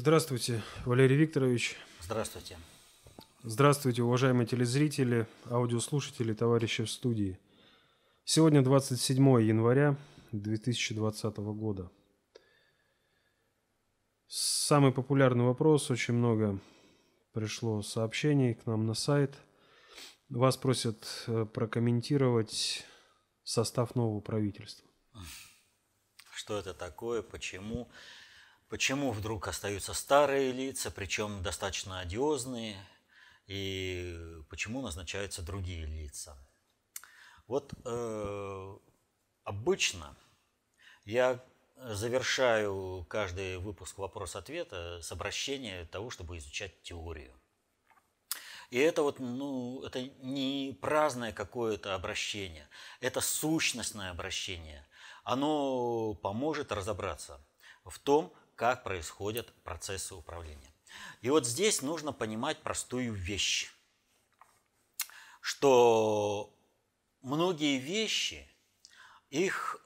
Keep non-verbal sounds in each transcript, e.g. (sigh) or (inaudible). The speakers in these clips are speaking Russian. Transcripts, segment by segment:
Здравствуйте, Валерий Викторович. Здравствуйте. Здравствуйте, уважаемые телезрители, аудиослушатели, товарищи в студии. Сегодня 27 января 2020 года. Самый популярный вопрос, очень много пришло сообщений к нам на сайт. Вас просят э, прокомментировать состав нового правительства. Что это такое, почему? Почему вдруг остаются старые лица, причем достаточно одиозные, и почему назначаются другие лица? Вот э, обычно я завершаю каждый выпуск вопрос-ответа с обращения того, чтобы изучать теорию. И это вот, ну, это не праздное какое-то обращение, это сущностное обращение. Оно поможет разобраться в том, как происходят процессы управления. И вот здесь нужно понимать простую вещь, что многие вещи, их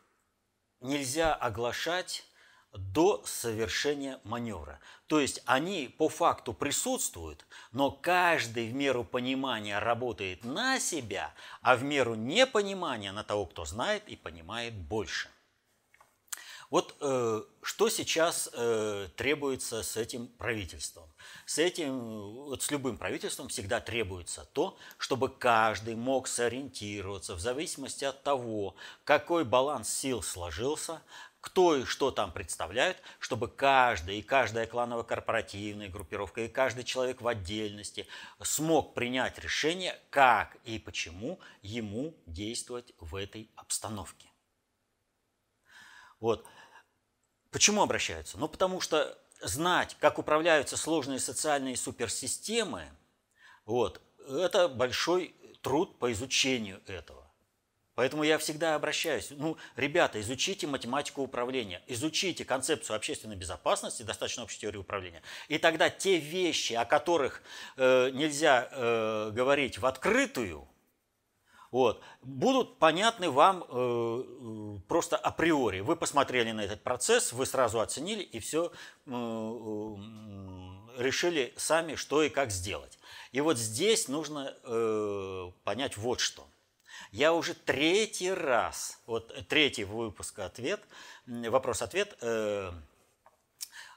нельзя оглашать до совершения маневра. То есть они по факту присутствуют, но каждый в меру понимания работает на себя, а в меру непонимания на того, кто знает и понимает больше. Вот э, что сейчас э, требуется с этим правительством? С этим, вот с любым правительством всегда требуется то, чтобы каждый мог сориентироваться в зависимости от того, какой баланс сил сложился, кто и что там представляют, чтобы каждый и каждая кланово-корпоративная группировка и каждый человек в отдельности смог принять решение, как и почему ему действовать в этой обстановке. Вот. Почему обращаются? Ну, потому что знать, как управляются сложные социальные суперсистемы, вот, это большой труд по изучению этого. Поэтому я всегда обращаюсь, ну, ребята, изучите математику управления, изучите концепцию общественной безопасности, достаточно общей теории управления, и тогда те вещи, о которых э, нельзя э, говорить в открытую, вот, будут понятны вам э, э, просто априори. Вы посмотрели на этот процесс, вы сразу оценили и все э, э, решили сами, что и как сделать. И вот здесь нужно э, понять вот что. Я уже третий раз, вот третий выпуск ответ, вопрос-ответ, э,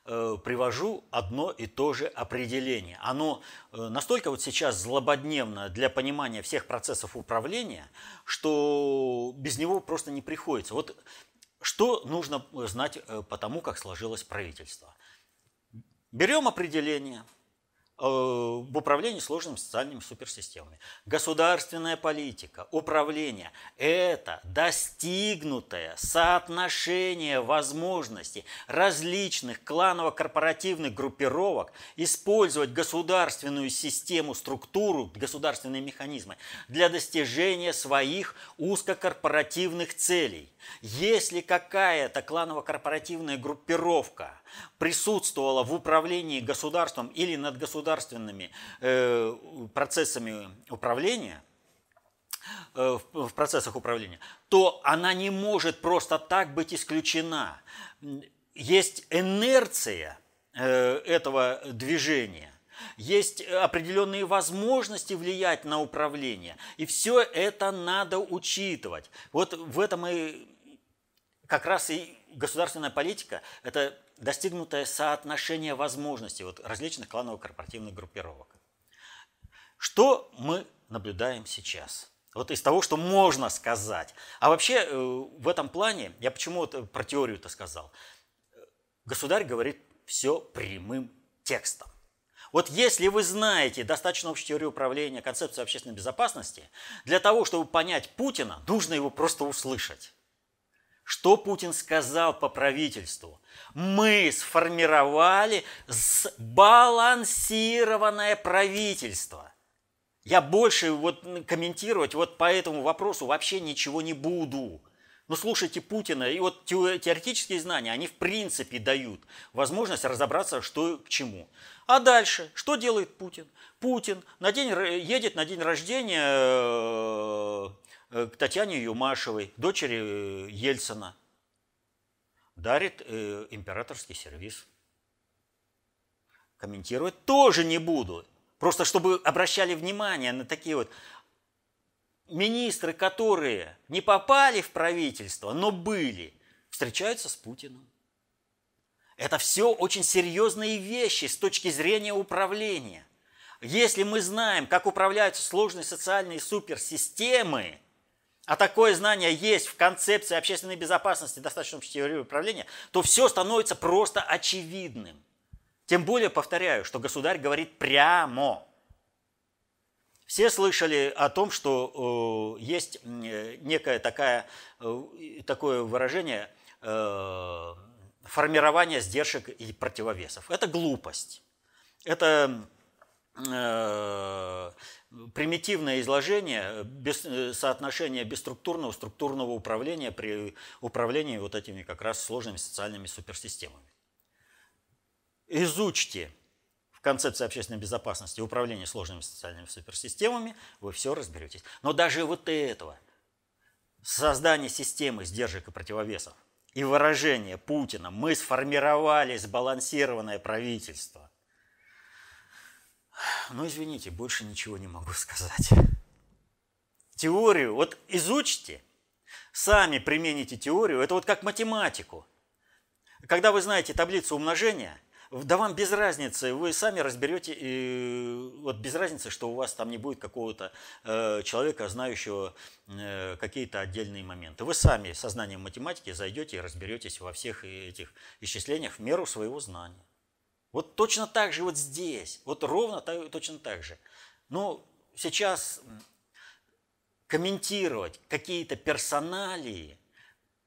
привожу одно и то же определение. Оно э, настолько вот сейчас злободневно для понимания всех процессов управления, что без него просто не приходится. Вот что нужно знать э, по тому, как сложилось правительство. Берем определение – Э, в управлении сложными социальными суперсистемами. Государственная политика, управление – это достигнутое соотношение возможностей различных кланово-корпоративных группировок использовать государственную систему, структуру, государственные механизмы для достижения своих узкокорпоративных целей. Если какая-то кланово-корпоративная группировка присутствовала в управлении государством или над государственными э, процессами управления, э, в процессах управления, то она не может просто так быть исключена. Есть инерция э, этого движения, есть определенные возможности влиять на управление. И все это надо учитывать. Вот в этом и как раз и государственная политика – это достигнутое соотношение возможностей вот, различных кланово-корпоративных группировок. Что мы наблюдаем сейчас? Вот из того, что можно сказать. А вообще э, в этом плане, я почему вот про теорию-то сказал, государь говорит все прямым текстом. Вот если вы знаете достаточно общую теорию управления, концепцию общественной безопасности, для того, чтобы понять Путина, нужно его просто услышать. Что Путин сказал по правительству? Мы сформировали сбалансированное правительство. Я больше вот комментировать вот по этому вопросу вообще ничего не буду. Но слушайте Путина, и вот теоретические знания, они в принципе дают возможность разобраться, что к чему. А дальше, что делает Путин? Путин на день, едет на день рождения Э, к Татьяне Юмашевой, дочери э, Ельцина, дарит э, императорский сервис. комментировать тоже не буду. Просто чтобы обращали внимание на такие вот министры, которые не попали в правительство, но были, встречаются с Путиным. Это все очень серьезные вещи с точки зрения управления. Если мы знаем, как управляются сложные социальные суперсистемы, а такое знание есть в концепции общественной безопасности, достаточно общей теории управления, то все становится просто очевидным. Тем более, повторяю, что государь говорит прямо. Все слышали о том, что э, есть э, некое такая, э, такое выражение э, формирование сдержек и противовесов. Это глупость. Это примитивное изложение без, э, соотношения бесструктурного, структурного управления при управлении вот этими как раз сложными социальными суперсистемами. Изучьте в концепции общественной безопасности управление сложными социальными суперсистемами, вы все разберетесь. Но даже вот этого, создание системы сдержек и противовесов, и выражение Путина «мы сформировали сбалансированное правительство». Ну, извините, больше ничего не могу сказать. Теорию, вот изучите, сами примените теорию, это вот как математику. Когда вы знаете таблицу умножения – да вам без разницы, вы сами разберете, и вот без разницы, что у вас там не будет какого-то э, человека, знающего э, какие-то отдельные моменты. Вы сами сознанием математики зайдете и разберетесь во всех этих исчислениях в меру своего знания. Вот точно так же вот здесь, вот ровно так, точно так же. Но сейчас комментировать какие-то персоналии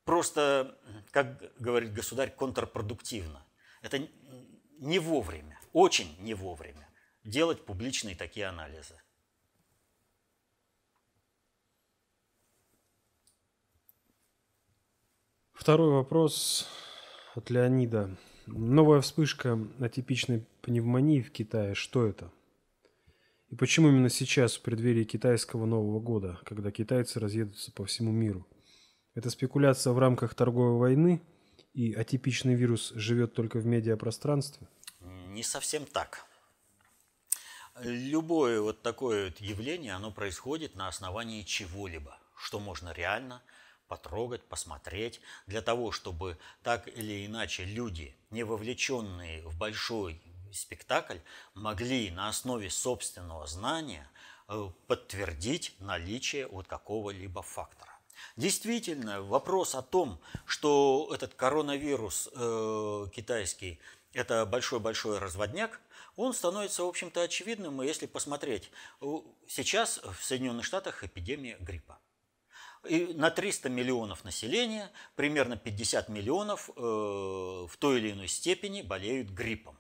просто, как говорит государь, контрпродуктивно. Это не вовремя, очень не вовремя делать публичные такие анализы. Второй вопрос от Леонида. Новая вспышка атипичной пневмонии в Китае. Что это? И почему именно сейчас, в преддверии китайского Нового года, когда китайцы разъедутся по всему миру? Это спекуляция в рамках торговой войны – и атипичный вирус живет только в медиапространстве? Не совсем так. Любое вот такое вот явление, оно происходит на основании чего-либо, что можно реально потрогать, посмотреть, для того, чтобы так или иначе люди, не вовлеченные в большой спектакль, могли на основе собственного знания э, подтвердить наличие вот какого-либо фактора. Действительно, вопрос о том, что этот коронавирус э, китайский – это большой-большой разводняк, он становится, в общем-то, очевидным, если посмотреть. Сейчас в Соединенных Штатах эпидемия гриппа. На 300 миллионов населения примерно 50 миллионов э, в той или иной степени болеют гриппом.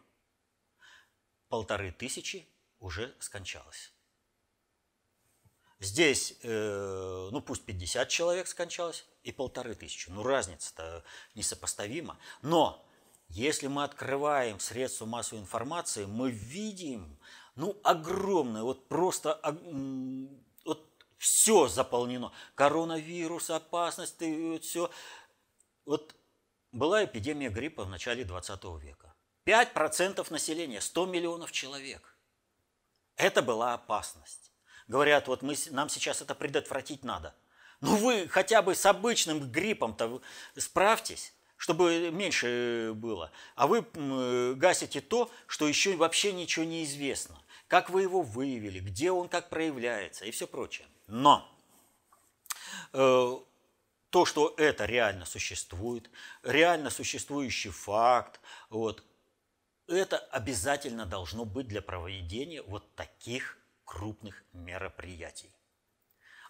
Полторы тысячи уже скончалось. Здесь, э, ну пусть 50 человек скончалось и полторы тысячи. Ну разница-то несопоставима. Но если мы открываем средства массовой информации, мы видим, ну огромное, вот просто все заполнено. Коронавирус, опасность, и вот все. Вот была эпидемия гриппа в начале 20 века. 5% населения, 100 миллионов человек. Это была опасность говорят, вот мы, нам сейчас это предотвратить надо. Ну вы хотя бы с обычным гриппом-то справьтесь, чтобы меньше было. А вы гасите то, что еще вообще ничего не известно. Как вы его выявили, где он как проявляется и все прочее. Но э, то, что это реально существует, реально существующий факт, вот, это обязательно должно быть для проведения вот таких крупных мероприятий.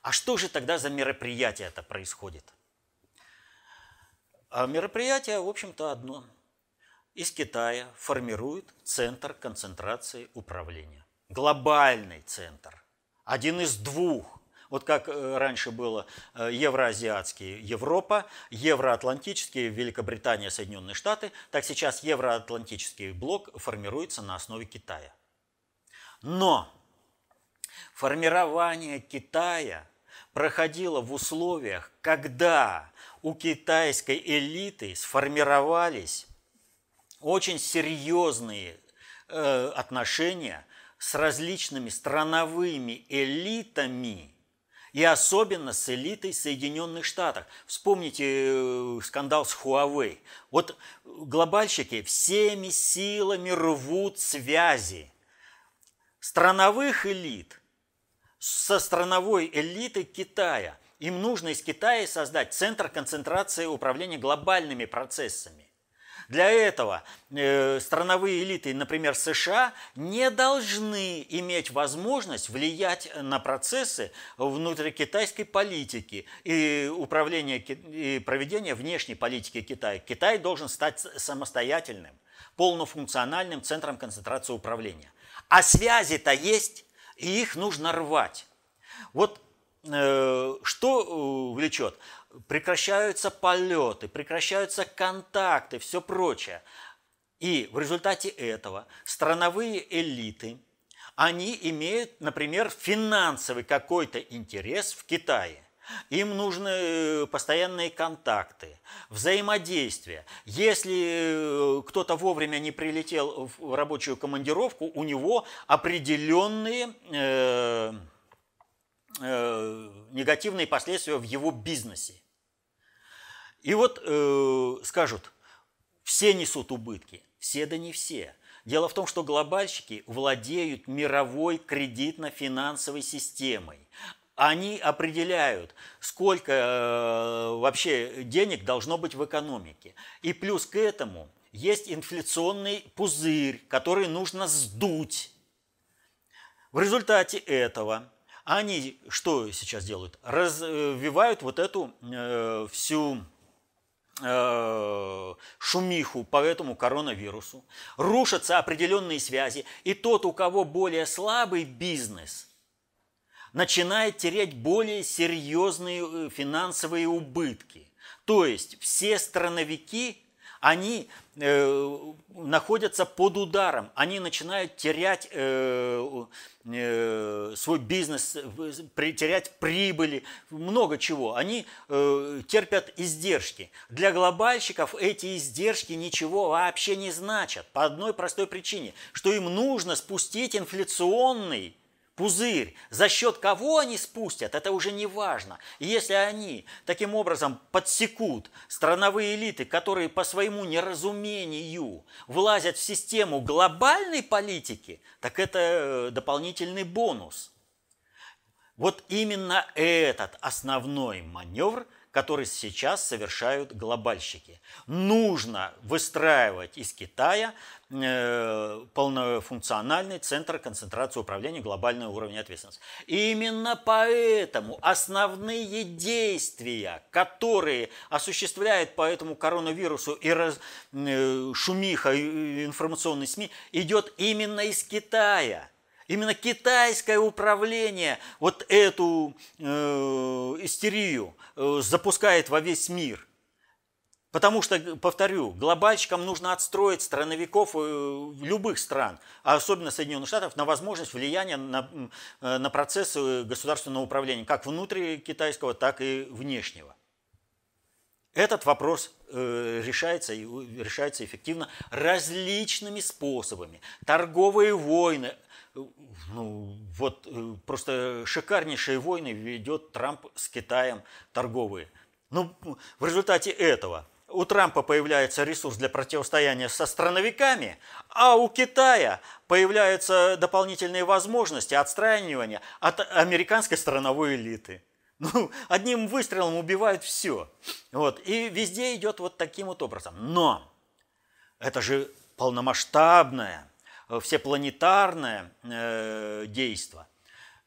А что же тогда за мероприятие это происходит? А мероприятие, в общем-то, одно. Из Китая формирует центр концентрации управления. Глобальный центр. Один из двух. Вот как э, раньше было э, евроазиатский Европа, евроатлантический Великобритания, Соединенные Штаты, так сейчас евроатлантический блок формируется на основе Китая. Но Формирование Китая проходило в условиях, когда у китайской элиты сформировались очень серьезные э, отношения с различными страновыми элитами и особенно с элитой Соединенных Штатов. Вспомните э, скандал с Huawei. Вот глобальщики всеми силами рвут связи страновых элит со страновой элитой Китая. Им нужно из Китая создать центр концентрации управления глобальными процессами. Для этого э, страновые элиты, например, США, не должны иметь возможность влиять на процессы внутрикитайской политики и управления и проведения внешней политики Китая. Китай должен стать самостоятельным, полнофункциональным центром концентрации управления. А связи-то есть, и их нужно рвать. Вот э, что э, влечет? Прекращаются полеты, прекращаются контакты, все прочее. И в результате этого страновые элиты, они имеют, например, финансовый какой-то интерес в Китае. Им нужны э, постоянные контакты, взаимодействие. Если э, кто-то вовремя не прилетел в рабочую командировку, у него определенные э, негативные последствия в его бизнесе. И вот э, скажут, все несут убытки. Все да не все. Дело в том, что глобальщики владеют мировой кредитно-финансовой системой. Они определяют, сколько э, вообще денег должно быть в экономике. И плюс к этому есть инфляционный пузырь, который нужно сдуть. В результате этого они что сейчас делают? Развивают вот эту э, всю э, шумиху по этому коронавирусу, рушатся определенные связи, и тот, у кого более слабый бизнес, начинает терять более серьезные э, финансовые убытки. То есть все страновики они э, находятся под ударом, они начинают терять э, э, свой бизнес, при, терять прибыли, много чего. Они э, терпят издержки. Для глобальщиков эти издержки ничего вообще не значат по одной простой причине, что им нужно спустить инфляционный пузырь. За счет кого они спустят, это уже не важно. И если они таким образом подсекут страновые элиты, которые по своему неразумению влазят в систему глобальной политики, так это э, дополнительный бонус. Вот именно этот основной маневр – который сейчас совершают глобальщики. Нужно выстраивать из Китая э, полнофункциональный центр концентрации управления глобального уровня ответственности. И именно поэтому основные действия, которые осуществляют по этому коронавирусу и раз, э, шумиха информационной СМИ, идет именно из Китая – Именно китайское управление вот эту э, истерию э, запускает во весь мир. Потому что, повторю, глобальщикам нужно отстроить страновиков э, любых стран, а особенно Соединенных Штатов, на возможность влияния на, э, на процессы государственного управления, как внутри китайского, так и внешнего. Этот вопрос э, решается, решается эффективно различными способами. Торговые войны – ну, вот э, просто шикарнейшие войны ведет Трамп с Китаем торговые. Ну, в результате этого у Трампа появляется ресурс для противостояния со страновиками, а у Китая появляются дополнительные возможности отстраивания от американской страновой элиты. Ну, одним выстрелом убивают все. Вот. И везде идет вот таким вот образом. Но это же полномасштабная всепланетарное э, действо.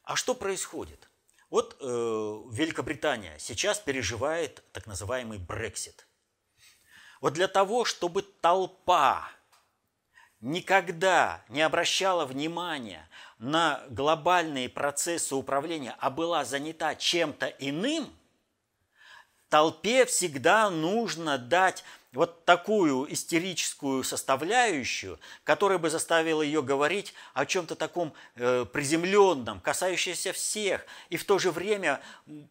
А что происходит? Вот э, Великобритания сейчас переживает так называемый Брексит. Вот для того, чтобы толпа никогда не обращала внимания на глобальные процессы управления, а была занята чем-то иным, толпе всегда нужно дать вот такую истерическую составляющую, которая бы заставила ее говорить о чем-то таком э, приземленном, касающемся всех, и в то же время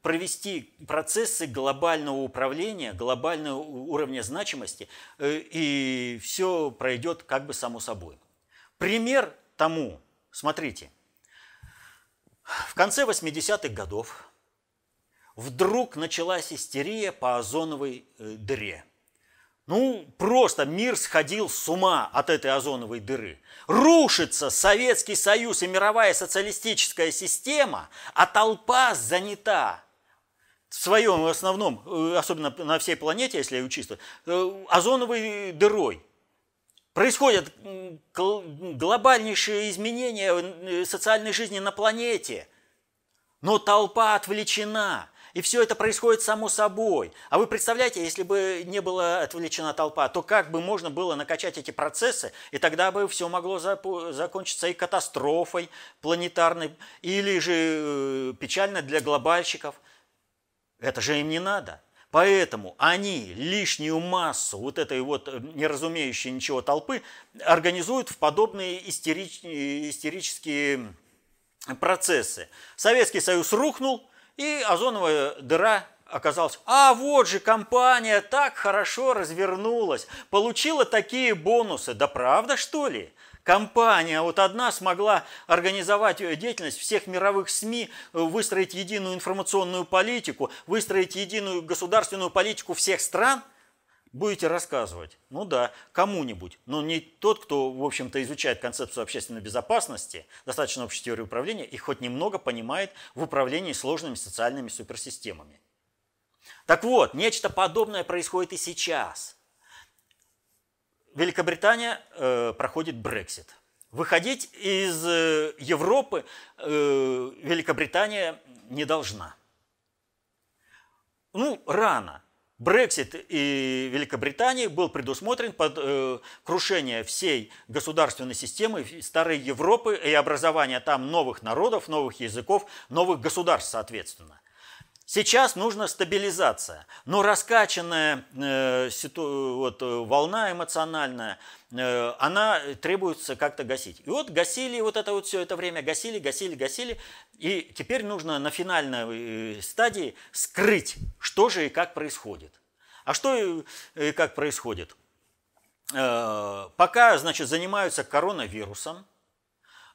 провести процессы глобального управления, глобального уровня значимости, э, и все пройдет как бы само собой. Пример тому, смотрите, в конце 80-х годов вдруг началась истерия по озоновой э, дыре. Ну, просто мир сходил с ума от этой озоновой дыры. Рушится Советский Союз и мировая социалистическая система, а толпа занята в своем основном, э, особенно на всей планете, если я учиться, э, озоновой дырой. Происходят глобальнейшие изменения социальной жизни на планете, но толпа отвлечена – и все это происходит само собой. А вы представляете, если бы не была отвлечена толпа, то как бы можно было накачать эти процессы, и тогда бы все могло закончиться и катастрофой планетарной, или же э, печально для глобальщиков. Это же им не надо. Поэтому они лишнюю массу вот этой вот э, неразумеющей ничего толпы организуют в подобные истерич... истерические процессы. Советский Союз рухнул, и озоновая дыра оказалась. А вот же компания так хорошо развернулась, получила такие бонусы. Да правда что ли? Компания вот одна смогла организовать деятельность всех мировых СМИ, выстроить единую информационную политику, выстроить единую государственную политику всех стран – будете рассказывать. Ну да, кому-нибудь, но не тот, кто, в общем-то, изучает концепцию общественной безопасности, достаточно общей теории управления и хоть немного понимает в управлении сложными социальными суперсистемами. Так вот, нечто подобное происходит и сейчас. Великобритания э, проходит Брексит. Выходить из э, Европы э, Великобритания не должна. Ну, рано. Брексит и Великобритании был предусмотрен под э, крушение всей государственной системы старой Европы и образование там новых народов, новых языков, новых государств, соответственно. Сейчас нужна стабилизация, но раскачанная э, ситу, вот, э, волна эмоциональная, э, она требуется как-то гасить. И вот гасили вот это вот все это время, гасили, гасили, гасили, и теперь нужно на финальной э, стадии скрыть, что же и как происходит. А что и как происходит? Э, пока, значит, занимаются коронавирусом,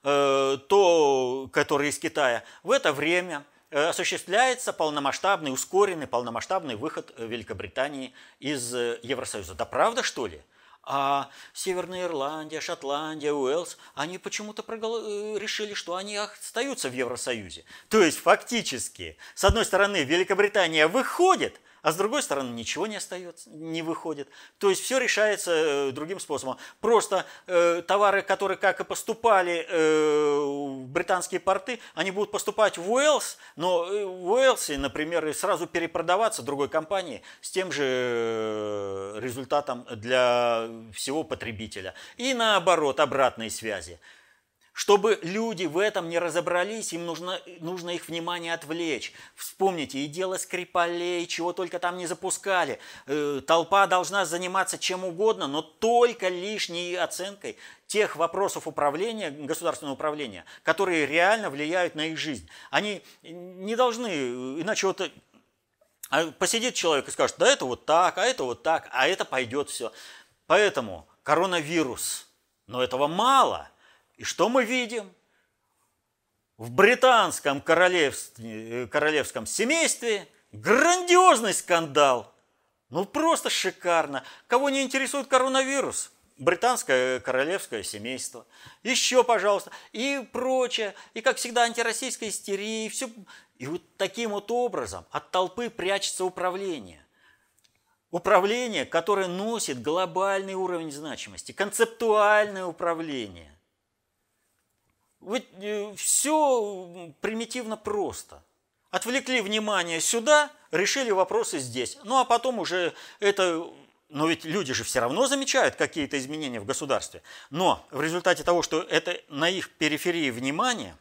э, то, который из Китая, в это время – осуществляется полномасштабный, ускоренный полномасштабный выход Великобритании из э, Евросоюза. Да правда, что ли? А Северная Ирландия, Шотландия, Уэльс, они почему-то э, решили, что они остаются в Евросоюзе. То есть фактически, с одной стороны, Великобритания выходит, а с другой стороны ничего не остается, не выходит. То есть все решается э, другим способом. Просто э, товары, которые как и поступали э, в британские порты, они будут поступать в Уэльс, но э, в Уэльсе, например, сразу перепродаваться другой компании с тем же э, результатом для всего потребителя. И наоборот, обратные связи. Чтобы люди в этом не разобрались, им нужно, нужно их внимание отвлечь. Вспомните, и дело Скрипалей, чего только там не запускали. Э, толпа должна заниматься чем угодно, но только лишней оценкой тех вопросов управления, государственного управления, которые реально влияют на их жизнь. Они не должны, иначе вот а посидит человек и скажет, да это вот так, а это вот так, а это пойдет все. Поэтому коронавирус, но этого мало – и что мы видим? В британском королевстве, королевском семействе грандиозный скандал. Ну просто шикарно. Кого не интересует коронавирус? Британское королевское семейство. Еще, пожалуйста. И прочее. И, как всегда, антироссийская истерия. И, все. и вот таким вот образом от толпы прячется управление. Управление, которое носит глобальный уровень значимости. Концептуальное управление. Э, все примитивно просто. Отвлекли внимание сюда, решили вопросы здесь. Ну а потом уже это но ведь люди же все равно замечают какие-то изменения в государстве. Но в результате того, что это на их периферии внимания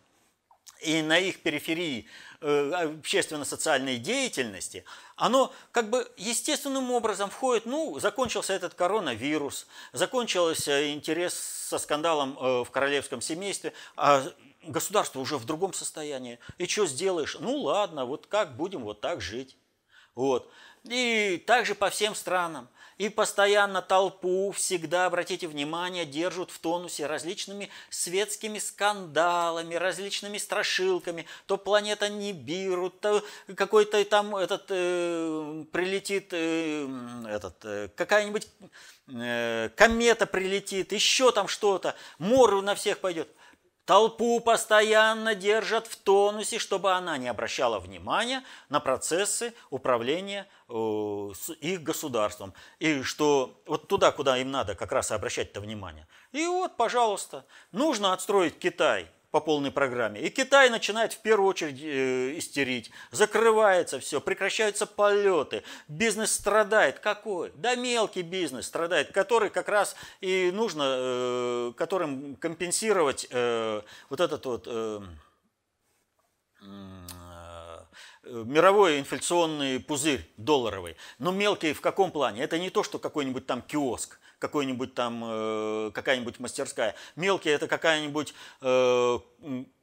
и на их периферии Э, общественно-социальной деятельности, оно как бы естественным образом входит, ну, закончился этот коронавирус, закончился интерес со скандалом э, в королевском семействе, а государство уже в другом состоянии. И что сделаешь? Ну ладно, вот как будем вот так жить. Вот. И также по всем странам. И постоянно толпу всегда, обратите внимание, держат в тонусе различными светскими скандалами, различными страшилками. То планета Нибиру, то какой-то там этот э, прилетит э, этот э, какая-нибудь э, комета прилетит, еще там что-то, море на всех пойдет. Толпу постоянно держат в тонусе, чтобы она не обращала внимания на процессы управления э, их государством. И что вот туда, куда им надо как раз обращать это внимание. И вот, пожалуйста, нужно отстроить Китай по полной программе. И Китай начинает в первую очередь э, истерить. Закрывается все, прекращаются полеты, бизнес страдает. Какой? Да мелкий бизнес страдает, который как раз и нужно, э, которым компенсировать э, вот этот вот э, мировой инфляционный пузырь долларовый. Но мелкий в каком плане? Это не то, что какой-нибудь там киоск какой-нибудь там, э, какая-нибудь мастерская. Мелкие – это какая-нибудь э,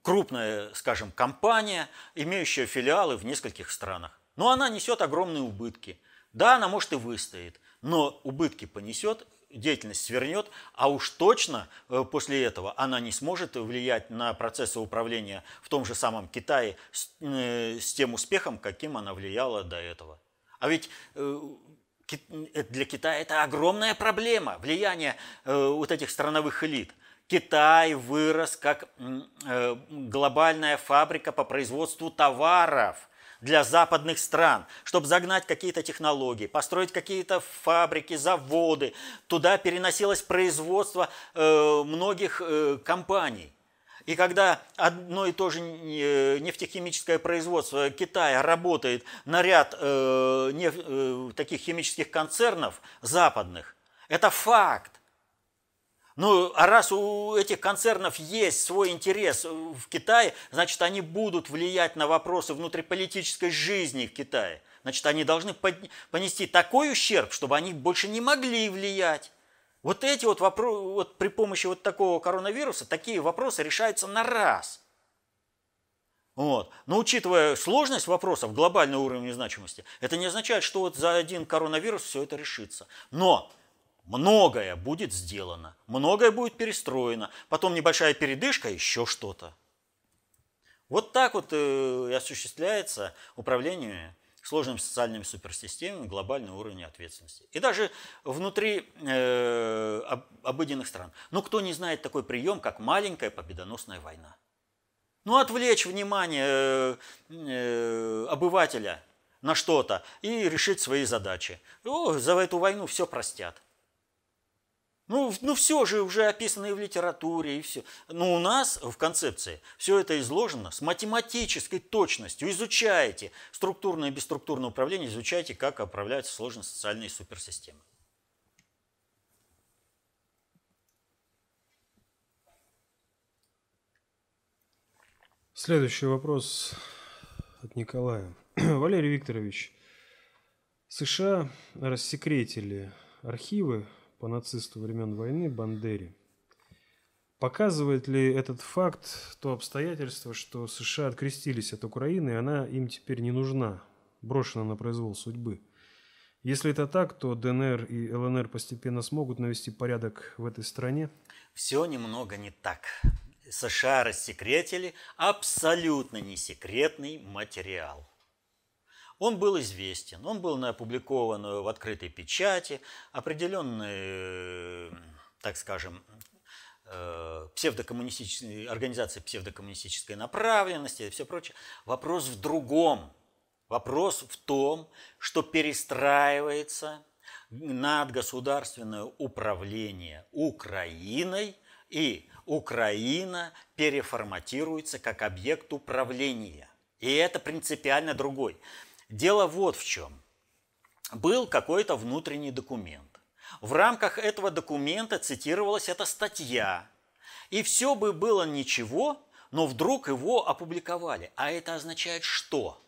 крупная, скажем, компания, имеющая филиалы в нескольких странах. Но она несет огромные убытки. Да, она может и выстоит, но убытки понесет, деятельность свернет, а уж точно э, после этого она не сможет влиять на процессы управления в том же самом Китае с, с тем успехом, каким она влияла до этого. А ведь для Китая это огромная проблема, влияние э, вот этих страновых элит. Китай вырос как э, глобальная фабрика по производству товаров для западных стран, чтобы загнать какие-то технологии, построить какие-то фабрики, заводы. Туда переносилось производство э, многих компаний. И когда одно и то же э, нефтехимическое производство Китая работает на ряд э, неф, э, таких химических концернов западных, это факт. Ну, а раз у этих концернов есть свой интерес в Китае, значит, они будут влиять на вопросы внутриполитической жизни в Китае. Значит, они должны понести такой ущерб, чтобы они больше не могли влиять. Вот эти вот вопросы, вот при помощи вот такого коронавируса, такие вопросы решаются на раз. Вот. Но учитывая сложность вопросов, глобальный уровень значимости, это не означает, что вот за один коронавирус все это решится. Но многое будет сделано, многое будет перестроено, потом небольшая передышка, еще что-то. Вот так вот э, и осуществляется управление сложными социальными суперсистемами глобальный уровень ответственности. И даже внутри э, обыденных стран. Но кто не знает такой прием, как маленькая победоносная война? Ну, отвлечь внимание э, э, обывателя на что-то и решить свои задачи. О, за эту войну все простят. Ну, ну все же уже описано и в литературе, и все. Но у нас в концепции все это изложено с математической точностью. Изучайте структурное и бесструктурное управление, изучайте, как управляются сложные социальные суперсистемы. Следующий вопрос от Николая. (clears throat) Валерий Викторович, США рассекретили архивы по нацисту времен войны Бандере. Показывает ли этот факт то обстоятельство, что США открестились от Украины, и она им теперь не нужна, брошена на произвол судьбы? Если это так, то ДНР и ЛНР постепенно смогут навести порядок в этой стране? Все немного не так. США рассекретили абсолютно не секретный материал. Он был известен, он был опубликован в открытой печати, определенные, так скажем, э, псевдокоммунистической, организации псевдокоммунистической направленности и все прочее. Вопрос в другом. Вопрос в том, что перестраивается надгосударственное управление Украиной, и Украина переформатируется как объект управления. И это принципиально другой. Дело вот в чем. Был какой-то внутренний документ. В рамках этого документа цитировалась эта статья. И все бы было ничего, но вдруг его опубликовали. А это означает что?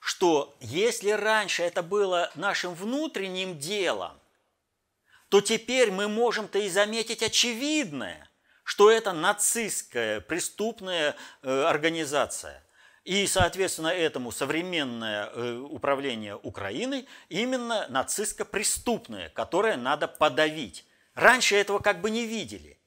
Что если раньше это было нашим внутренним делом, то теперь мы можем-то и заметить очевидное, что это нацистская преступная э, организация – И, соответственно, этому современное э, управление Украиной именно нацистско-преступное, которое надо подавить. Раньше этого как бы не видели.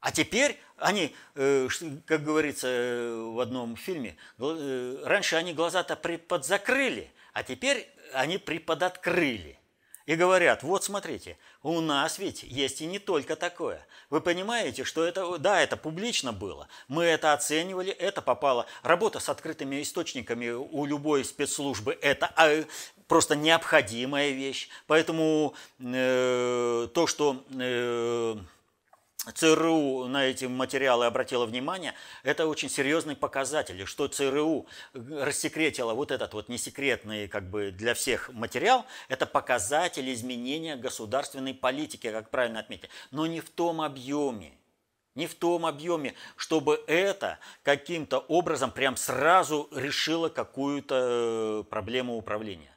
А теперь они, э, как говорится э, в одном фильме, раньше они глаза-то приподзакрыли, а теперь они приподоткрыли. И говорят, вот смотрите, у нас ведь есть и не только такое. Вы понимаете, что это, да, это публично было. Мы это оценивали, это попало. Работа с открытыми источниками у любой спецслужбы – это а, просто необходимая вещь. Поэтому э, то, что э, ЦРУ на эти материалы обратила внимание, это очень серьезный показатель, что ЦРУ рассекретила вот этот вот несекретный как бы для всех материал, это показатель изменения государственной политики, как правильно отметили, но не в том объеме, не в том объеме, чтобы это каким-то образом прям сразу решило какую-то э, проблему управления.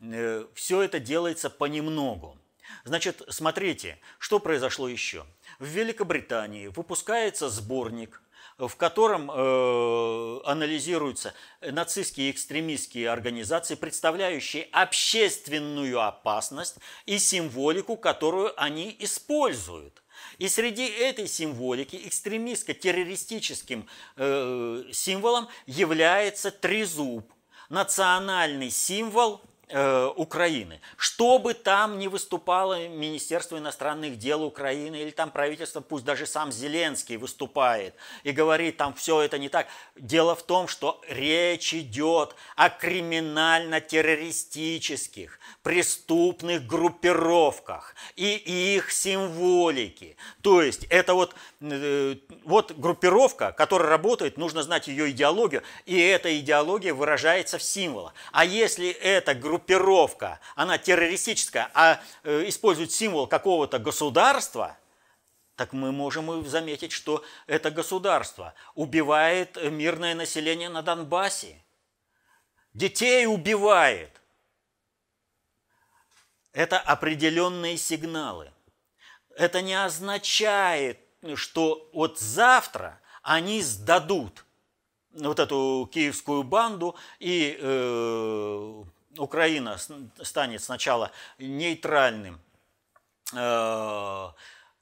Э, Все это делается понемногу. Значит, смотрите, что произошло еще – в Великобритании выпускается сборник, в котором э, анализируются нацистские и экстремистские организации, представляющие общественную опасность и символику, которую они используют. И среди этой символики экстремистско-террористическим э, символом является трезуб, национальный символ Э, Украины. Что бы там ни выступало Министерство иностранных дел Украины или там правительство, пусть даже сам Зеленский выступает и говорит, там все это не так. Дело в том, что речь идет о криминально-террористических, преступных группировках и их символике. То есть это вот, э, вот группировка, которая работает, нужно знать ее идеологию, и эта идеология выражается в символах. А если эта группировка, она террористическая, а э, использует символ какого-то государства, так мы можем заметить, что это государство убивает мирное население на Донбассе, детей убивает, это определенные сигналы. Это не означает, что вот завтра они сдадут вот эту киевскую банду, и э, Украина станет сначала нейтральным э,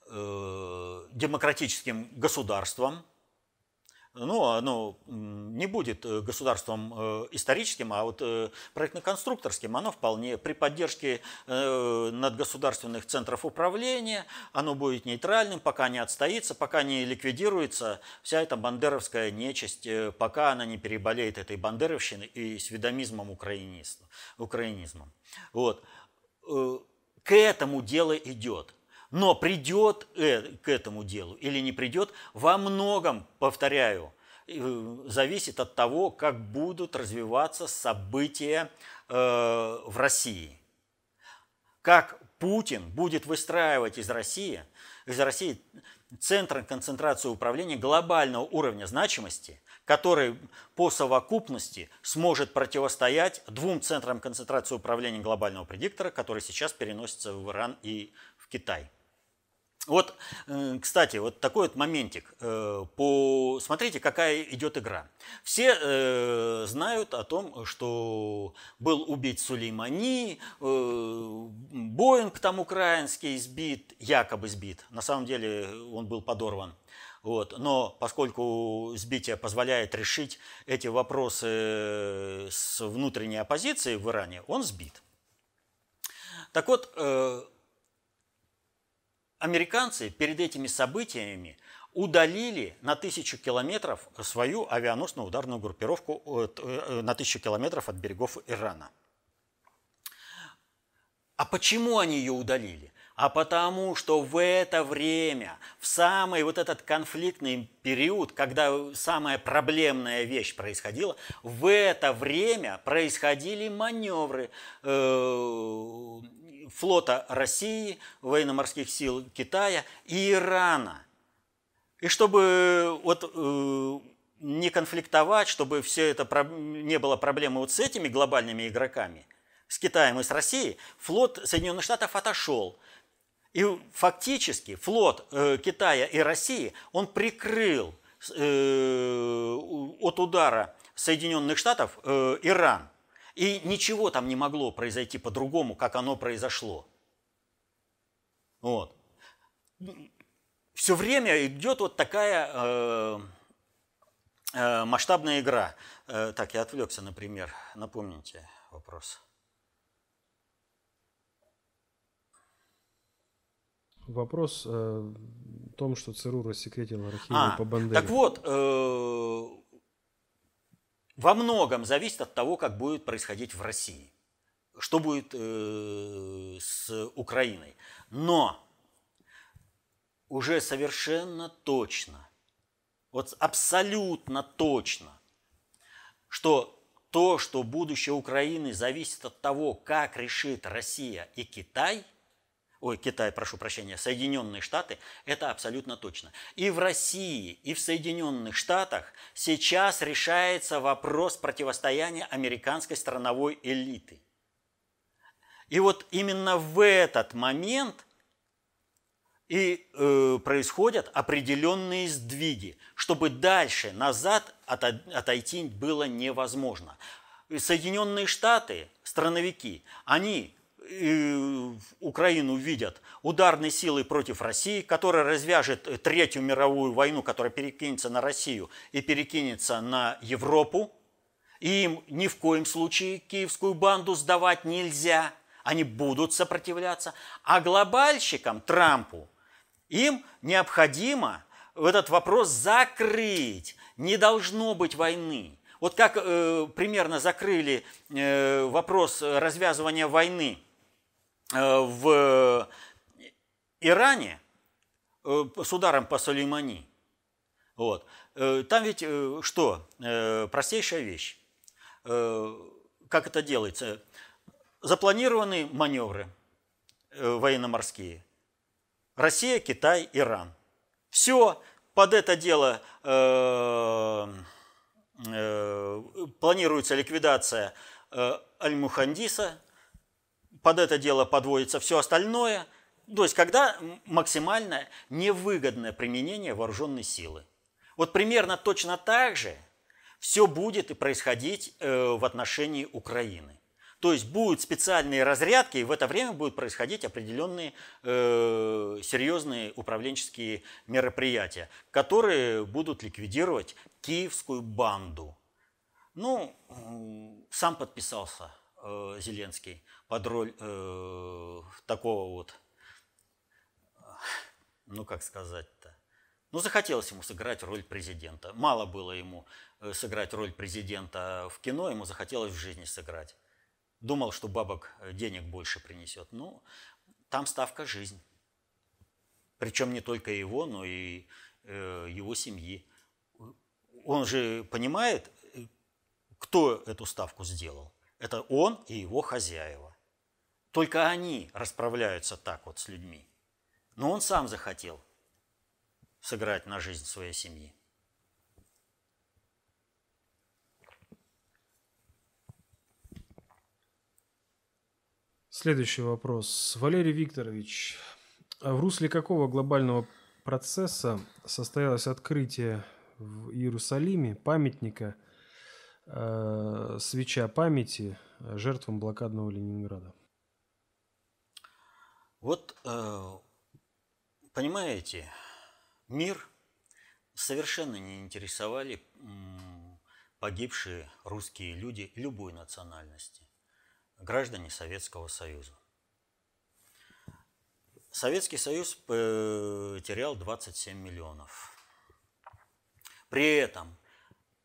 э, демократическим государством, ну, оно не будет э, государством э, историческим, а вот э, проектно-конструкторским. Оно вполне при поддержке надгосударственных центров управления, оно будет нейтральным, пока не отстоится, пока не ликвидируется вся эта бандеровская нечисть, пока она не переболеет этой бандеровщиной и сведомизмом украинизмом. Вот. К этому дело идет. Но придет э, к этому делу или не придет, во многом, повторяю, э, зависит от того, как будут развиваться события э, в России. Как Путин будет выстраивать из России, из России центр концентрации управления глобального уровня значимости, который по совокупности сможет противостоять двум центрам концентрации управления глобального предиктора, которые сейчас переносятся в Иран и в Китай. Вот, э, кстати, вот такой вот моментик. Э, по... Смотрите, какая идет игра. Все э, знают о том, что был убит Сулеймани, Боинг там украинский сбит, якобы сбит. На самом деле он был подорван. Вот. Но поскольку сбитие позволяет решить эти вопросы с внутренней оппозицией в Иране, он сбит. Так вот, американцы перед этими событиями удалили на тысячу километров свою авианосную ударную группировку э, на тысячу километров от берегов Ирана. А почему они ее удалили? А потому что в это время, в самый вот этот конфликтный период, когда самая проблемная вещь происходила, в это время происходили маневры э, флота России, военно-морских сил Китая и Ирана. И чтобы вот э, не конфликтовать, чтобы все это не было проблемы вот с этими глобальными игроками, с Китаем и с Россией, флот Соединенных Штатов отошел. И фактически флот э, Китая и России, он прикрыл э, от удара Соединенных Штатов э, Иран. И ничего там не могло произойти по-другому, как оно произошло. Вот. Все время идет вот такая э, э, масштабная игра. Э, так, я отвлекся, например. Напомните вопрос. Вопрос э, в том, что ЦРУ рассекретил архивы а, по Бандере. Так вот, э, во многом зависит от того, как будет происходить в России. Что будет э, с Украиной. Но уже совершенно точно, вот абсолютно точно, что то, что будущее Украины зависит от того, как решит Россия и Китай – ой, Китай, прошу прощения, Соединенные Штаты, это абсолютно точно. И в России, и в Соединенных Штатах сейчас решается вопрос противостояния американской страновой элиты. И вот именно в этот момент и э, происходят определенные сдвиги, чтобы дальше назад отойти было невозможно. Соединенные Штаты, страновики, они Украину видят ударной силой против России, которая развяжет Третью мировую войну, которая перекинется на Россию и перекинется на Европу. И им ни в коем случае киевскую банду сдавать нельзя. Они будут сопротивляться. А глобальщикам, Трампу, им необходимо этот вопрос закрыть. Не должно быть войны. Вот как э, примерно закрыли э, вопрос развязывания войны – Э, в Иране э, с ударом по Сулеймани. Вот. Э, там ведь что? Простейшая вещь. Как это делается? Запланированы маневры военно-морские. Россия, Китай, Иран. Все под это дело планируется ликвидация Аль-Мухандиса, под это дело подводится все остальное. То есть, когда максимально невыгодное применение вооруженной силы. Вот примерно точно так же все будет и происходить э, в отношении Украины. То есть будут специальные разрядки, и в это время будут происходить определенные э, серьезные управленческие мероприятия, которые будут ликвидировать киевскую банду. Ну, сам подписался э, Зеленский под роль э, такого вот, ну как сказать-то, ну захотелось ему сыграть роль президента. Мало было ему э, сыграть роль президента в кино, ему захотелось в жизни сыграть. Думал, что бабок э, денег больше принесет. Ну, там ставка жизнь. Причем не только его, но и э, его семьи. Он же понимает, э, кто эту ставку сделал. Это он и его хозяева. Только они расправляются так вот с людьми. Но он сам захотел сыграть на жизнь своей семьи. Следующий вопрос. Валерий Викторович, а в русле какого глобального процесса состоялось открытие в Иерусалиме памятника свеча памяти жертвам блокадного Ленинграда? Вот, э, понимаете, мир совершенно не интересовали погибшие русские люди любой национальности, граждане Советского Союза. Советский Союз потерял 27 миллионов. При этом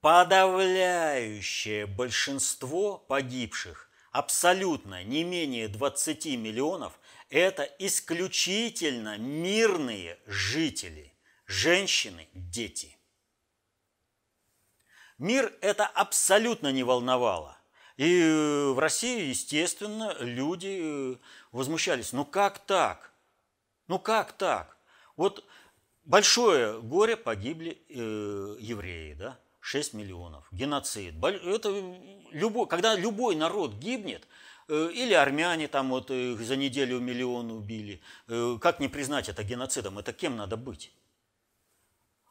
подавляющее большинство погибших, абсолютно не менее 20 миллионов, это исключительно мирные жители, женщины, дети. Мир это абсолютно не волновало. И в России, естественно, люди э, возмущались. Ну как так? Ну как так? Вот большое горе погибли э, евреи, да? 6 миллионов, геноцид. Это любой, когда любой народ гибнет, Э, или армяне там вот их за неделю миллион убили. Э, как не признать это геноцидом? Это кем надо быть?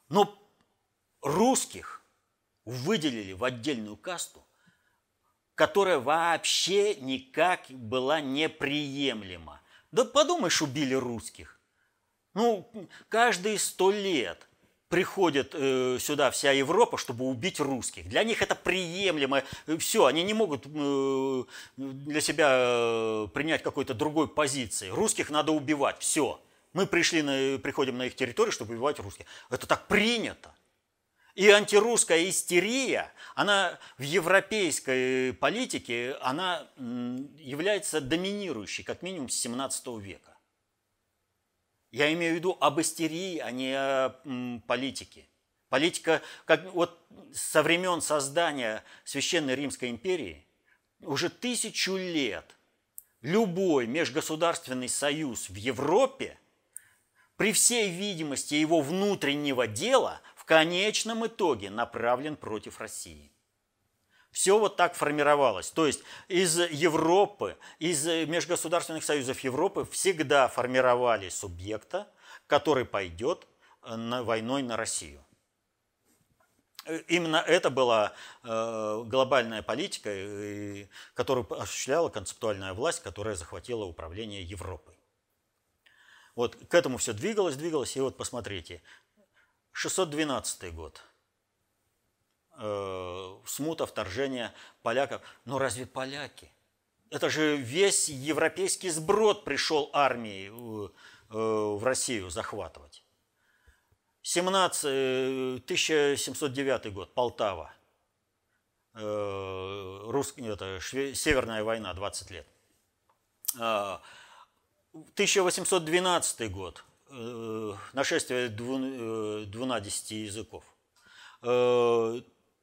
Но русских выделили в отдельную касту, которая вообще никак была неприемлема. Да подумаешь, убили русских. Ну, каждые сто лет приходит э, сюда вся Европа, чтобы убить русских. Для них это приемлемо. Все, они не могут э, для себя э, принять какой-то другой позиции. Русских надо убивать. Все. Мы пришли на, приходим на их территорию, чтобы убивать русских. Это так принято. И антирусская истерия, она в европейской политике, она является доминирующей, как минимум с 17 века. Я имею в виду об истерии, а не о политике. Политика, как вот со времен создания Священной Римской империи, уже тысячу лет любой межгосударственный союз в Европе при всей видимости его внутреннего дела в конечном итоге направлен против России. Все вот так формировалось. То есть из Европы, из межгосударственных союзов Европы всегда формировали субъекта, который пойдет на войной на Россию. Именно это была э, глобальная политика, которую осуществляла концептуальная власть, которая захватила управление Европой. Вот к этому все двигалось, двигалось, и вот посмотрите, 612 год. Э, смута, вторжение поляков. Но разве поляки? Это же весь европейский сброд пришел армии э, в Россию захватывать. 17, 1709 год, Полтава. Э, рус, это, Северная война, 20 лет. 1812 год, Э, нашествие э, двунадесяти языков.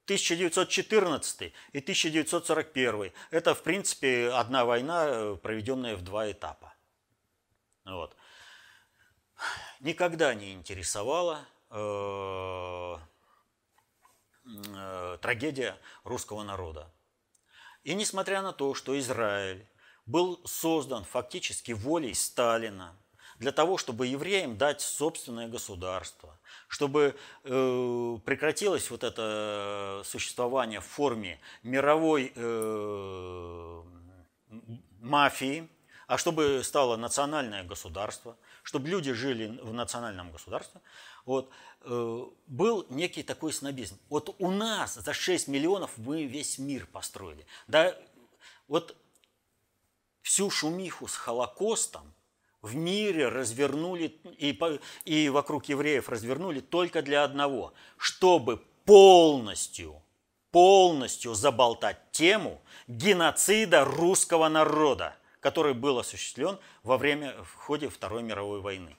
1914 э, и 1941 – это, в принципе, одна война, проведенная в два этапа. Вот. Никогда не интересовала э, э, трагедия русского народа. И несмотря на то, что Израиль был создан фактически волей Сталина – для того, чтобы евреям дать собственное государство, чтобы э, прекратилось вот это существование в форме мировой э, мафии, а чтобы стало национальное государство, чтобы люди жили в национальном государстве, вот, э, был некий такой снобизм. Вот у нас за 6 миллионов мы весь мир построили. Да, вот всю шумиху с Холокостом в мире развернули и, и вокруг евреев развернули только для одного, чтобы полностью, полностью заболтать тему геноцида русского народа, который был осуществлен во время, в ходе Второй мировой войны.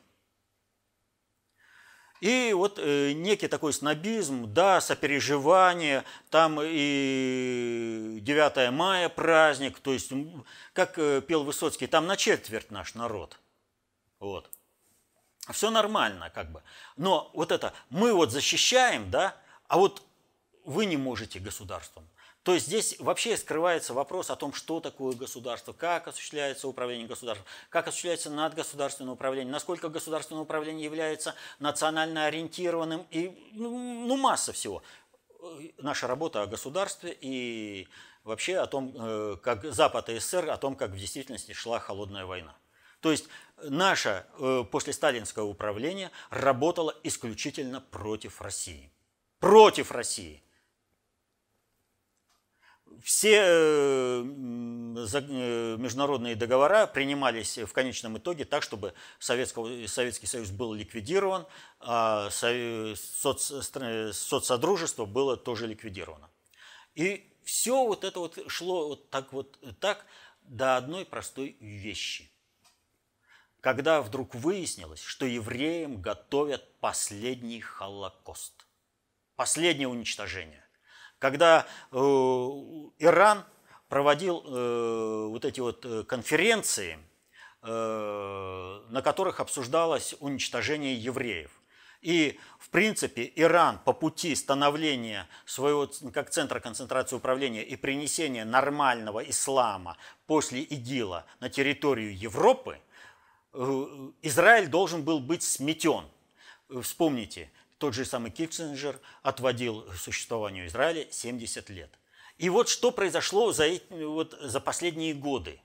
И вот э, некий такой снобизм, да, сопереживание, там и 9 мая праздник, то есть, как э, пел Высоцкий, там на четверть наш народ – вот. Все нормально, как бы. Но вот это, мы вот защищаем, да, а вот вы не можете государством. То есть здесь вообще скрывается вопрос о том, что такое государство, как осуществляется управление государством, как осуществляется надгосударственное управление, насколько государственное управление является национально ориентированным и ну, ну масса всего. Наша работа о государстве и вообще о том, э, как Запад и СССР, о том, как в действительности шла холодная война. То есть наше э, после сталинского управления работало исключительно против России. Против России. Все э, э, международные договора принимались в конечном итоге так, чтобы Советский Союз был ликвидирован, а соцсодружество было тоже ликвидировано. И все вот это вот шло вот так вот так до одной простой вещи – когда вдруг выяснилось, что евреям готовят последний Холокост, последнее уничтожение. Когда э, Иран проводил э, вот эти вот э, конференции, э, на которых обсуждалось уничтожение евреев. И, в принципе, Иран по пути становления своего как центра концентрации управления и принесения нормального ислама после ИГИЛа на территорию Европы – Израиль должен был быть сметен. Вспомните, тот же самый Киссинджер отводил существованию Израиля 70 лет. И вот что произошло за, вот, за последние годы.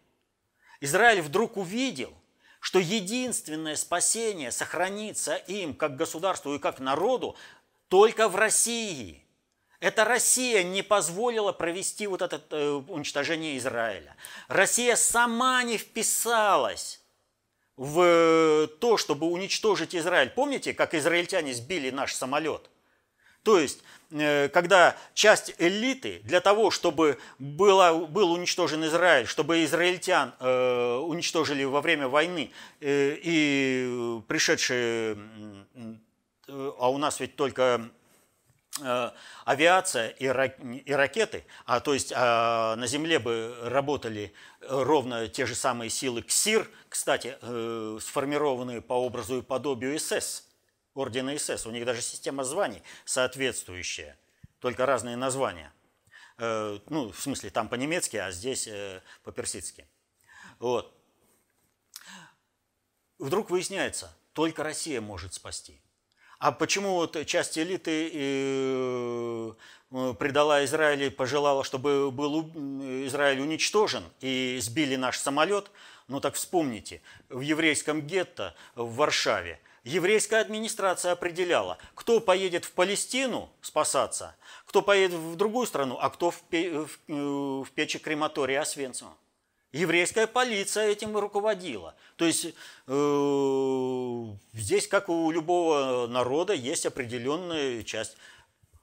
Израиль вдруг увидел, что единственное спасение сохранится им как государству и как народу только в России – это Россия не позволила провести вот это э, уничтожение Израиля. Россия сама не вписалась в то, чтобы уничтожить Израиль. Помните, как израильтяне сбили наш самолет? То есть, э, когда часть элиты для того, чтобы было, был уничтожен Израиль, чтобы израильтян э, уничтожили во время войны, э, и пришедшие, э, а у нас ведь только Э, авиация и, ракеты, а то есть а, на Земле бы работали ровно те же самые силы КСИР, кстати, э, сформированные по образу и подобию СС, ордена СС. У них даже система званий соответствующая, только разные названия. Э, ну, в смысле, там по-немецки, а здесь по-персидски. Вот. Вдруг выясняется, только Россия может спасти. А почему вот часть элиты э, э, предала Израиль и пожелала, чтобы был Израиль уничтожен и сбили наш самолет? Ну так вспомните, в еврейском гетто в Варшаве еврейская администрация определяла, кто поедет в Палестину спасаться, кто поедет в другую страну, а кто в, в печи крематория Освенцима. Еврейская полиция этим руководила. То есть э, здесь, как у любого народа, есть определенная часть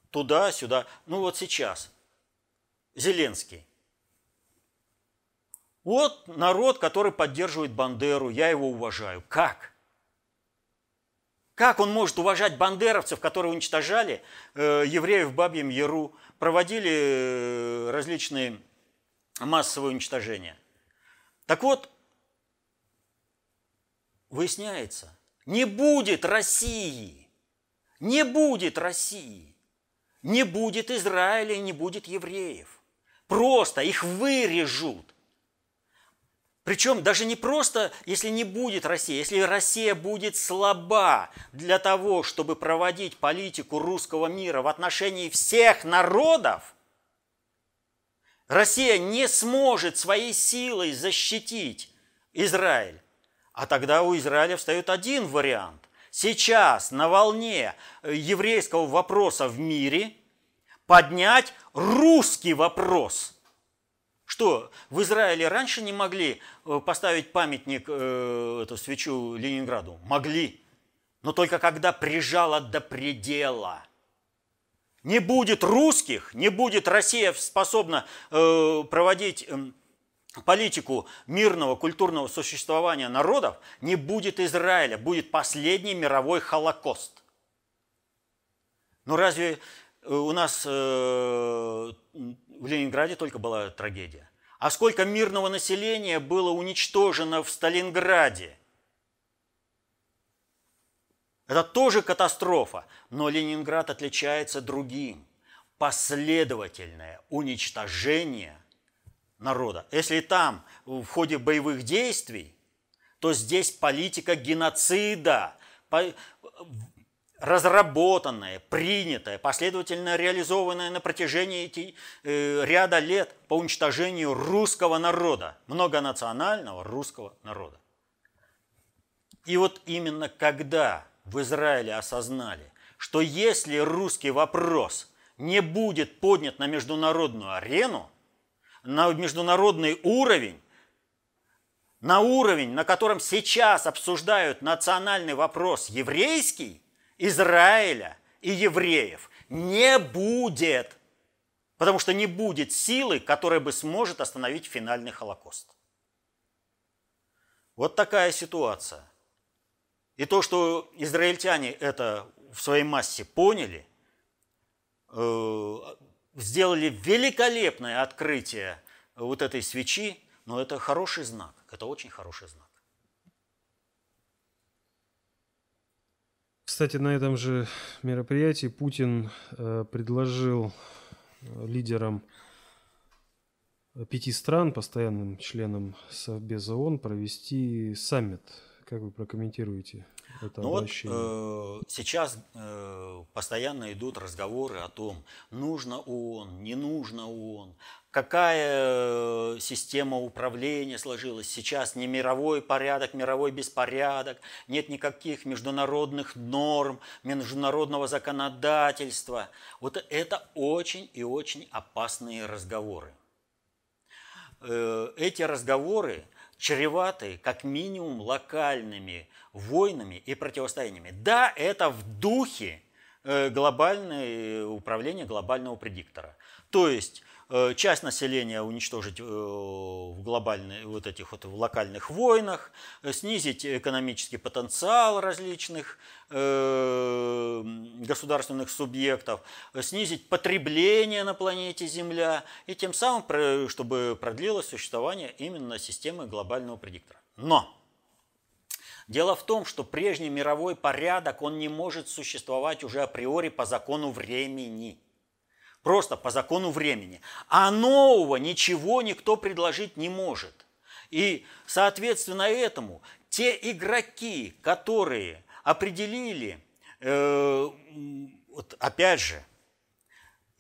туда-сюда. Ну вот сейчас Зеленский. Вот народ, который поддерживает Бандеру, я его уважаю. Как? Как он может уважать бандеровцев, которые уничтожали э, евреев в Бабьем Яру, проводили э, различные массовые уничтожения? Так вот, выясняется, не будет России, не будет России, не будет Израиля, не будет евреев. Просто их вырежут. Причем даже не просто, если не будет России, если Россия будет слаба для того, чтобы проводить политику русского мира в отношении всех народов – Россия не сможет своей силой защитить Израиль. А тогда у Израиля встает один вариант. Сейчас на волне э, еврейского вопроса в мире поднять русский вопрос. Что, в Израиле раньше не могли э, поставить памятник, э, эту свечу Ленинграду? Могли. Но только когда прижало до предела – не будет русских, не будет Россия способна э, проводить э, политику мирного культурного существования народов, не будет Израиля, будет последний мировой Холокост. Но разве э, у нас э, в Ленинграде только была трагедия? А сколько мирного населения было уничтожено в Сталинграде? Это тоже катастрофа, но Ленинград отличается другим. Последовательное уничтожение народа. Если там в ходе боевых действий, то здесь политика геноцида, разработанная, принятая, последовательно реализованная на протяжении эти, э, ряда лет по уничтожению русского народа, многонационального русского народа. И вот именно когда в Израиле осознали, что если русский вопрос не будет поднят на международную арену, на международный уровень, на уровень, на котором сейчас обсуждают национальный вопрос еврейский, Израиля и евреев, не будет. Потому что не будет силы, которая бы сможет остановить финальный Холокост. Вот такая ситуация. И то, что израильтяне это в своей массе поняли, э, сделали великолепное открытие вот этой свечи, но это хороший знак, это очень хороший знак. Кстати, на этом же мероприятии Путин э, предложил э, лидерам пяти стран, постоянным членам Совбеза ООН, провести саммит Как вы прокомментируете это ну обращение? Вот, э, сейчас э, постоянно идут разговоры о том, нужно ООН, не нужно ООН, какая э, система управления сложилась. Сейчас не мировой порядок, мировой беспорядок, нет никаких международных норм, международного законодательства. Вот это очень и очень опасные разговоры. Э, эти разговоры чреваты как минимум локальными войнами и противостояниями. Да, это в духе э, глобальное управления глобального предиктора. То есть Э, часть населения уничтожить э, в глобальных, вот этих вот в локальных войнах, э, снизить экономический потенциал различных государственных субъектов, снизить потребление на планете Земля и тем самым, чтобы продлилось существование именно системы глобального предиктора. Но Дело в том, что прежний мировой порядок, он не может существовать уже априори по закону времени – Просто по закону времени. А нового ничего никто предложить не может. И, соответственно, этому те игроки, которые определили, э, вот опять же,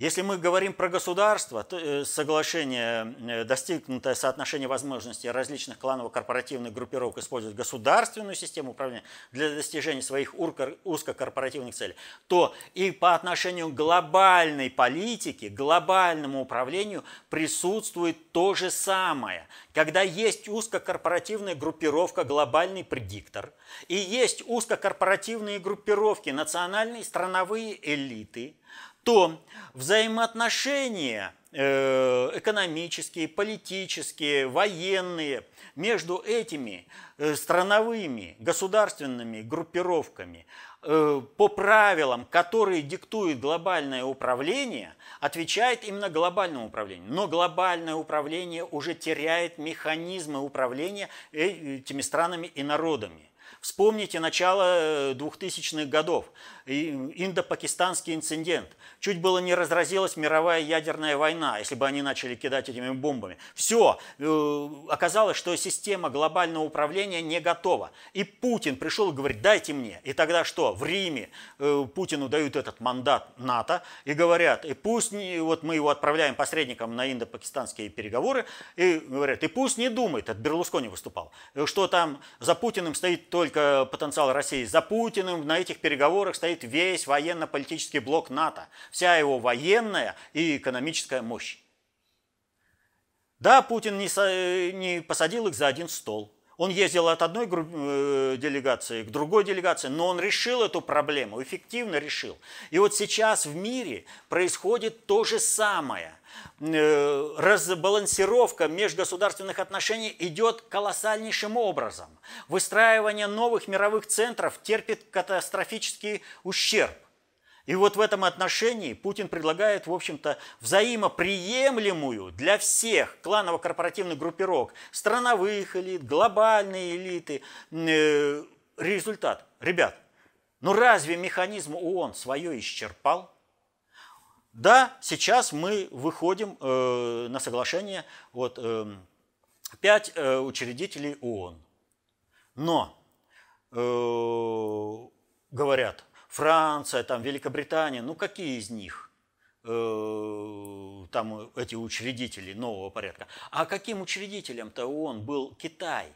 если мы говорим про государство, то э, соглашение, э, достигнутое соотношение возможностей различных кланово-корпоративных группировок использовать государственную систему управления для достижения своих узкокорпоративных целей, то и по отношению к глобальной политике, глобальному управлению присутствует то же самое. Когда есть узкокорпоративная группировка «глобальный предиктор» и есть узкокорпоративные группировки «национальные страновые элиты», то взаимоотношения э, экономические, политические, военные между этими э, страновыми государственными группировками э, по правилам, которые диктует глобальное управление, отвечает именно глобальному управлению. Но глобальное управление уже теряет механизмы управления этими странами и народами. Вспомните начало 2000-х годов, индо-пакистанский инцидент. Чуть было не разразилась мировая ядерная война, если бы они начали кидать этими бомбами. Все, э, оказалось, что система глобального управления не готова. И Путин пришел и говорит, дайте мне. И тогда что? В Риме э, Путину дают этот мандат НАТО и говорят, и пусть, не, вот мы его отправляем посредником на индо-пакистанские переговоры, и говорят, и пусть не думает, это Берлускони выступал, что там за Путиным стоит только потенциал России, за Путиным на этих переговорах стоит весь военно-политический блок НАТО, вся его военная и экономическая мощь. Да, Путин не, не посадил их за один стол. Он ездил от одной э, делегации к другой делегации, но он решил эту проблему, эффективно решил. И вот сейчас в мире происходит то же самое. Э, разбалансировка межгосударственных отношений идет колоссальнейшим образом. Выстраивание новых мировых центров терпит катастрофический ущерб. И вот в этом отношении Путин предлагает, в общем-то, взаимоприемлемую для всех кланово-корпоративных группировок, страновых элит, глобальные элиты, э, результат. Ребят, ну разве механизм ООН свое исчерпал? Да, сейчас мы выходим э, на соглашение вот, э, пять э, учредителей ООН. Но э, говорят, Франция, там, Великобритания, ну какие из них? Э, там эти учредители нового порядка. А каким учредителем-то ООН был Китай?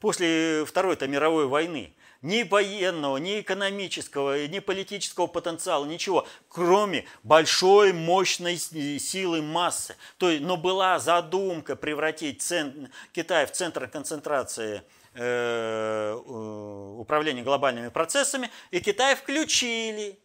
После Второй-то мировой войны ни военного, ни экономического, ни политического потенциала, ничего, кроме большой, мощной силы массы. То есть, но была задумка превратить цент... Китай в центр концентрации э, управления глобальными процессами, и Китай включили.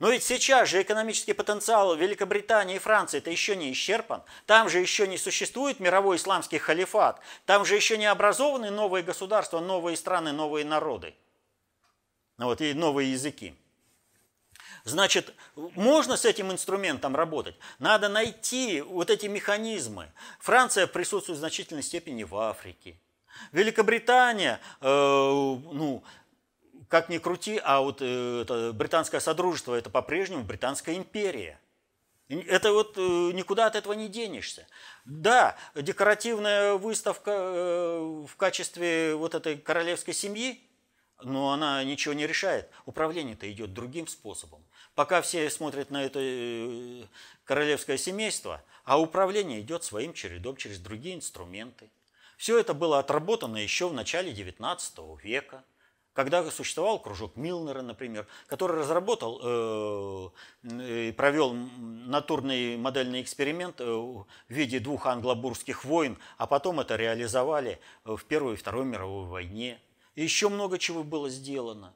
Но ведь сейчас же экономический потенциал Великобритании и Франции это еще не исчерпан. Там же еще не существует мировой исламский халифат. Там же еще не образованы новые государства, новые страны, новые народы. Вот, и новые языки. Значит, можно с этим инструментом работать. Надо найти вот эти механизмы. Франция присутствует в значительной степени в Африке. Великобритания, э, ну, как ни крути, а вот э, британское содружество – это по-прежнему Британская империя. Это вот э, никуда от этого не денешься. Да, декоративная выставка э, в качестве вот этой королевской семьи, но она ничего не решает. Управление-то идет другим способом. Пока все смотрят на это э, королевское семейство, а управление идет своим чередом через другие инструменты. Все это было отработано еще в начале XIX века – когда существовал кружок Милнера, например, который разработал э, и провел натурный модельный эксперимент э, в виде двух англобурских войн, а потом это реализовали в Первой и Второй мировой войне. И еще много чего было сделано.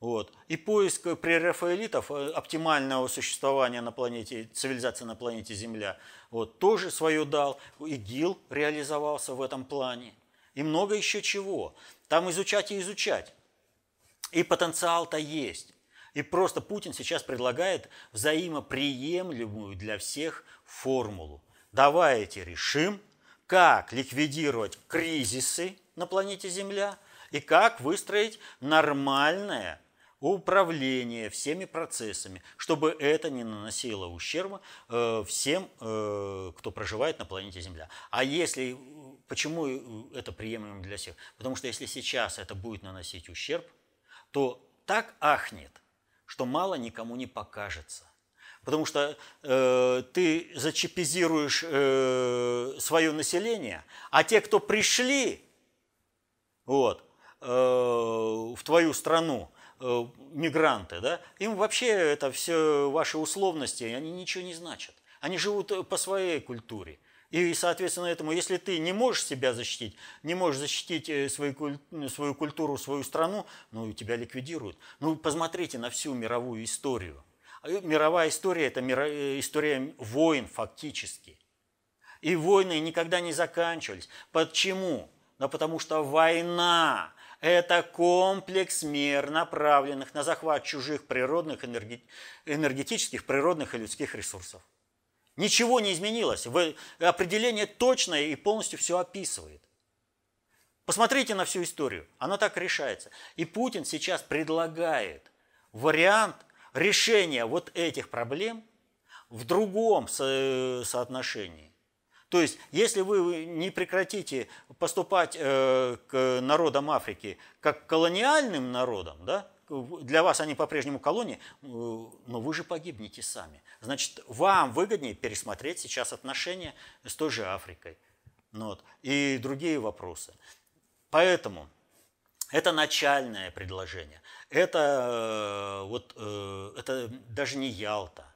Вот. И поиск прерафаэлитов э, оптимального существования на планете, цивилизации на планете Земля, вот, тоже свое дал. ИГИЛ реализовался в этом плане. И много еще чего. Там изучать и изучать. И потенциал-то есть. И просто Путин сейчас предлагает взаимоприемлемую для всех формулу. Давайте решим, как ликвидировать кризисы на планете Земля и как выстроить нормальное управление всеми процессами, чтобы это не наносило ущерба э, всем, э, кто проживает на планете Земля. А если, почему это приемлемо для всех? Потому что если сейчас это будет наносить ущерб – то так ахнет, что мало никому не покажется. Потому что э, ты зачипизируешь э, свое население, а те, кто пришли вот, э, в твою страну, э, мигранты, да, им вообще это все ваши условности, они ничего не значат. Они живут э, по своей культуре. И, соответственно, этому, если ты не можешь себя защитить, не можешь защитить э, свою, свою культуру, свою страну, ну, тебя ликвидируют. Ну, посмотрите на всю мировую историю. А, э, мировая история – это э, история войн фактически. И войны никогда не заканчивались. Почему? Да потому что война – это комплекс мер, направленных на захват чужих природных, энергетических, природных и людских ресурсов. Ничего не изменилось. Определение точное и полностью все описывает. Посмотрите на всю историю. Она так решается. И Путин сейчас предлагает вариант решения вот этих проблем в другом соотношении. То есть, если вы не прекратите поступать э, к народам Африки как колониальным народам, да, для вас они по-прежнему колонии, э, но вы же погибнете сами. Значит, вам выгоднее пересмотреть сейчас отношения с той же Африкой ну вот, и другие вопросы. Поэтому это начальное предложение. Это, э, вот, это даже не Ялта.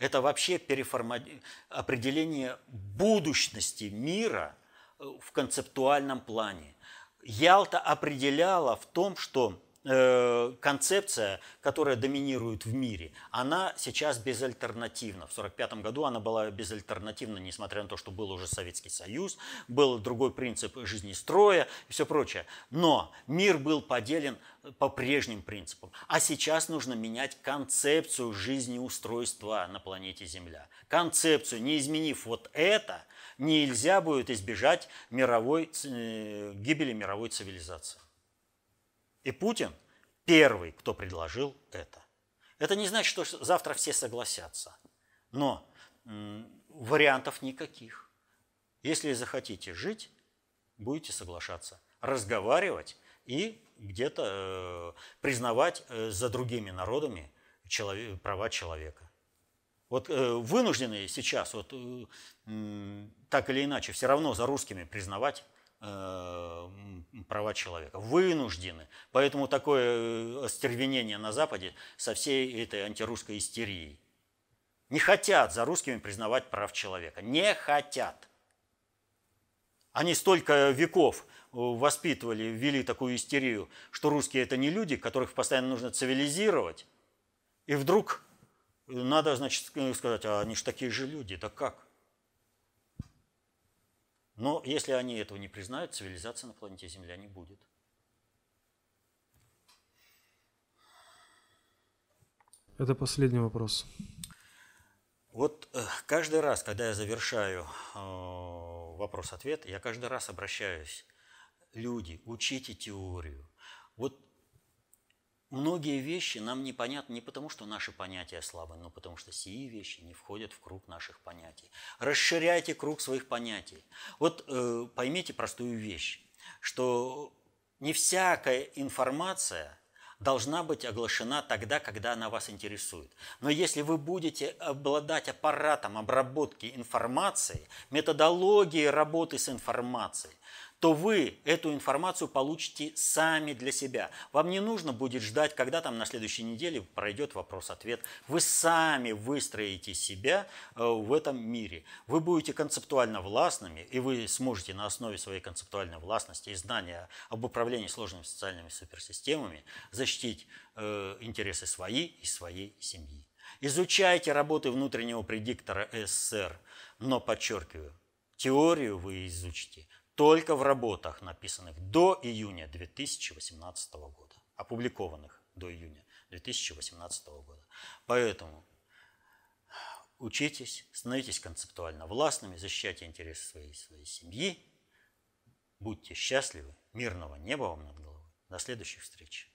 Это вообще переформа... определение будущности мира в концептуальном плане. Ялта определяла в том, что Э, концепция, которая доминирует в мире, она сейчас безальтернативна. В 1945 году она была безальтернативна, несмотря на то, что был уже Советский Союз, был другой принцип жизни строя и все прочее. Но мир был поделен по прежним принципам. А сейчас нужно менять концепцию жизнеустройства на планете Земля. Концепцию, не изменив вот это, нельзя будет избежать мировой, э, гибели мировой цивилизации. И Путин первый, кто предложил это. Это не значит, что завтра все согласятся. Но вариантов никаких. Если захотите жить, будете соглашаться, разговаривать и где-то э, признавать э, за другими народами человек, права человека. Вот э, вынуждены сейчас, вот, э, так или иначе, все равно за русскими признавать права человека. Вынуждены. Поэтому такое э, остервенение на Западе со всей этой антирусской истерией. Не хотят за русскими признавать прав человека. Не хотят. Они столько веков э, воспитывали, ввели такую истерию, что русские это не люди, которых постоянно нужно цивилизировать. И вдруг надо, значит, сказать, а они же такие же люди, да как? Но если они этого не признают, цивилизации на планете Земля не будет. Это последний вопрос. Вот э, каждый раз, когда я завершаю э, вопрос-ответ, я каждый раз обращаюсь. Люди, учите теорию. Вот многие вещи нам непонятны не потому, что наши понятия слабы, но потому что сии вещи не входят в круг наших понятий. Расширяйте круг своих понятий. Вот э, поймите простую вещь, что не всякая информация должна быть оглашена тогда, когда она вас интересует. Но если вы будете обладать аппаратом обработки информации, методологией работы с информацией, то вы эту информацию получите сами для себя. Вам не нужно будет ждать, когда там на следующей неделе пройдет вопрос-ответ. Вы сами выстроите себя э, в этом мире. Вы будете концептуально властными, и вы сможете на основе своей концептуальной властности и знания об управлении сложными социальными суперсистемами защитить э, интересы свои и своей семьи. Изучайте работы внутреннего предиктора СССР, но подчеркиваю, теорию вы изучите – только в работах, написанных до июня 2018 года, опубликованных до июня 2018 года. Поэтому учитесь, становитесь концептуально властными, защищайте интересы своей, своей семьи, будьте счастливы, мирного неба вам над головой. До следующих встреч.